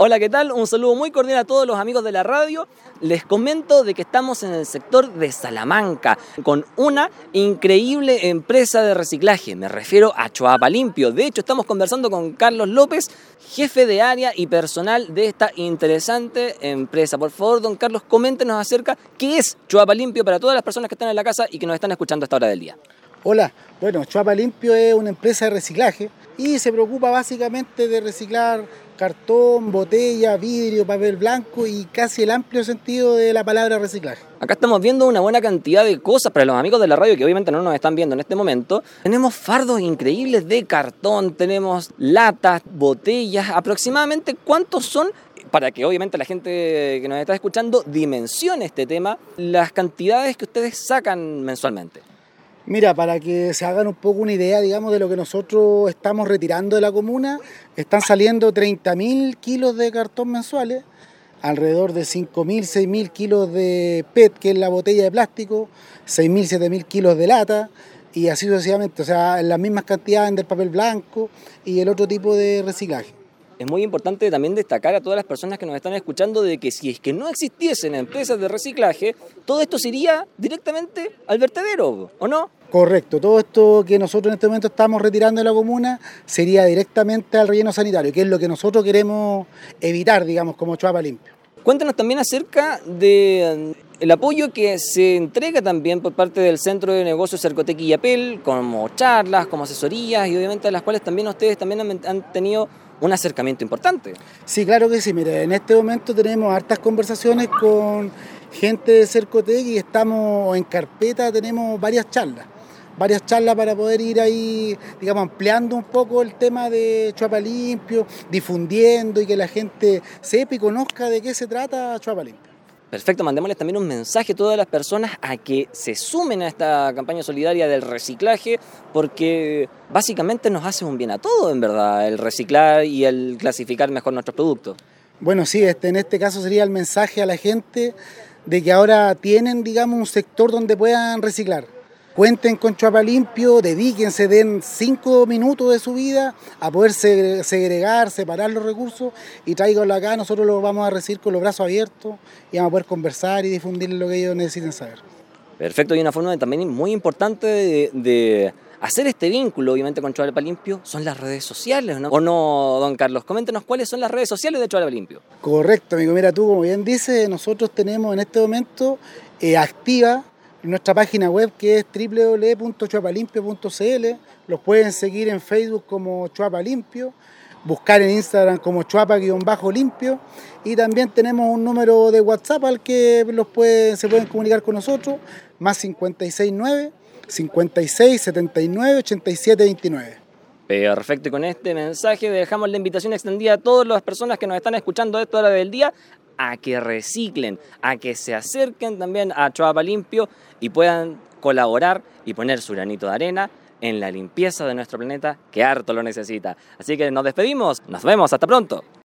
Hola, ¿qué tal? Un saludo muy cordial a todos los amigos de la radio. Les comento de que estamos en el sector de Salamanca con una increíble empresa de reciclaje. Me refiero a Choapa Limpio. De hecho, estamos conversando con Carlos López, jefe de área y personal de esta interesante empresa. Por favor, don Carlos, coméntenos acerca qué es Choapa Limpio para todas las personas que están en la casa y que nos están escuchando a esta hora del día. Hola, bueno, Chuapa Limpio es una empresa de reciclaje y se preocupa básicamente de reciclar cartón, botella, vidrio, papel blanco y casi el amplio sentido de la palabra reciclaje. Acá estamos viendo una buena cantidad de cosas para los amigos de la radio que obviamente no nos están viendo en este momento. Tenemos fardos increíbles de cartón, tenemos latas, botellas, aproximadamente cuántos son para que obviamente la gente que nos está escuchando dimensione este tema, las cantidades que ustedes sacan mensualmente. Mira, para que se hagan un poco una idea, digamos, de lo que nosotros estamos retirando de la comuna, están saliendo 30.000 kilos de cartón mensuales, alrededor de 5.000, 6.000 kilos de PET, que es la botella de plástico, 6.000, 7.000 kilos de lata, y así sucesivamente, o sea, las mismas cantidades del papel blanco y el otro tipo de reciclaje es muy importante también destacar a todas las personas que nos están escuchando de que si es que no existiesen empresas de reciclaje, todo esto se iría directamente al vertedero, ¿o no? Correcto, todo esto que nosotros en este momento estamos retirando de la comuna sería directamente al relleno sanitario, que es lo que nosotros queremos evitar, digamos, como Chuapa Limpio. Cuéntanos también acerca del mm, apoyo que se entrega también por parte del Centro de Negocios Cercotec y Apel, como charlas, como asesorías y obviamente las cuales también ustedes también han tenido un acercamiento importante. Sí, claro que sí. Mire, en este momento tenemos hartas conversaciones con gente de Cercotec y estamos en carpeta, tenemos varias charlas. Varias charlas para poder ir ahí, digamos, ampliando un poco el tema de Chuapa Limpio, difundiendo y que la gente sepa y conozca de qué se trata Chuapa Limpio. Perfecto, mandémosles también un mensaje a todas las personas a que se sumen a esta campaña solidaria del reciclaje, porque básicamente nos hace un bien a todos, en verdad, el reciclar y el clasificar mejor nuestros productos. Bueno, sí, este, en este caso sería el mensaje a la gente de que ahora tienen, digamos, un sector donde puedan reciclar cuenten con Chuapa Limpio, dedíquense, den cinco minutos de su vida a poder segregar, separar los recursos y tráiganlo acá, nosotros lo vamos a recibir con los brazos abiertos y vamos a poder conversar y difundir lo que ellos necesiten saber. Perfecto, y una forma también muy importante de, hacer este vínculo, obviamente, con Chuapa Limpio, son las redes sociales, ¿no? ¿O no, don Carlos? Coméntenos cuáles son las redes sociales de Chuapa Limpio. Correcto, amigo. Mira, tú, como bien dices, nosotros tenemos en este momento eh, activa nuestra página web que es www.chuapalimpio.cl. Los pueden seguir en Facebook como Chuapa Limpio, buscar en Instagram como Chuapa-limpio y también tenemos un número de WhatsApp al que los se pueden comunicar con nosotros, más 569 56 79 87 29. Perfecto, y con este mensaje dejamos la invitación extendida a todas las personas que nos están escuchando a esta hora del día a que reciclen, a que se acerquen también a Choapa Limpio y puedan colaborar y poner su granito de arena en la limpieza de nuestro planeta que harto lo necesita. Así que nos despedimos, nos vemos, hasta pronto.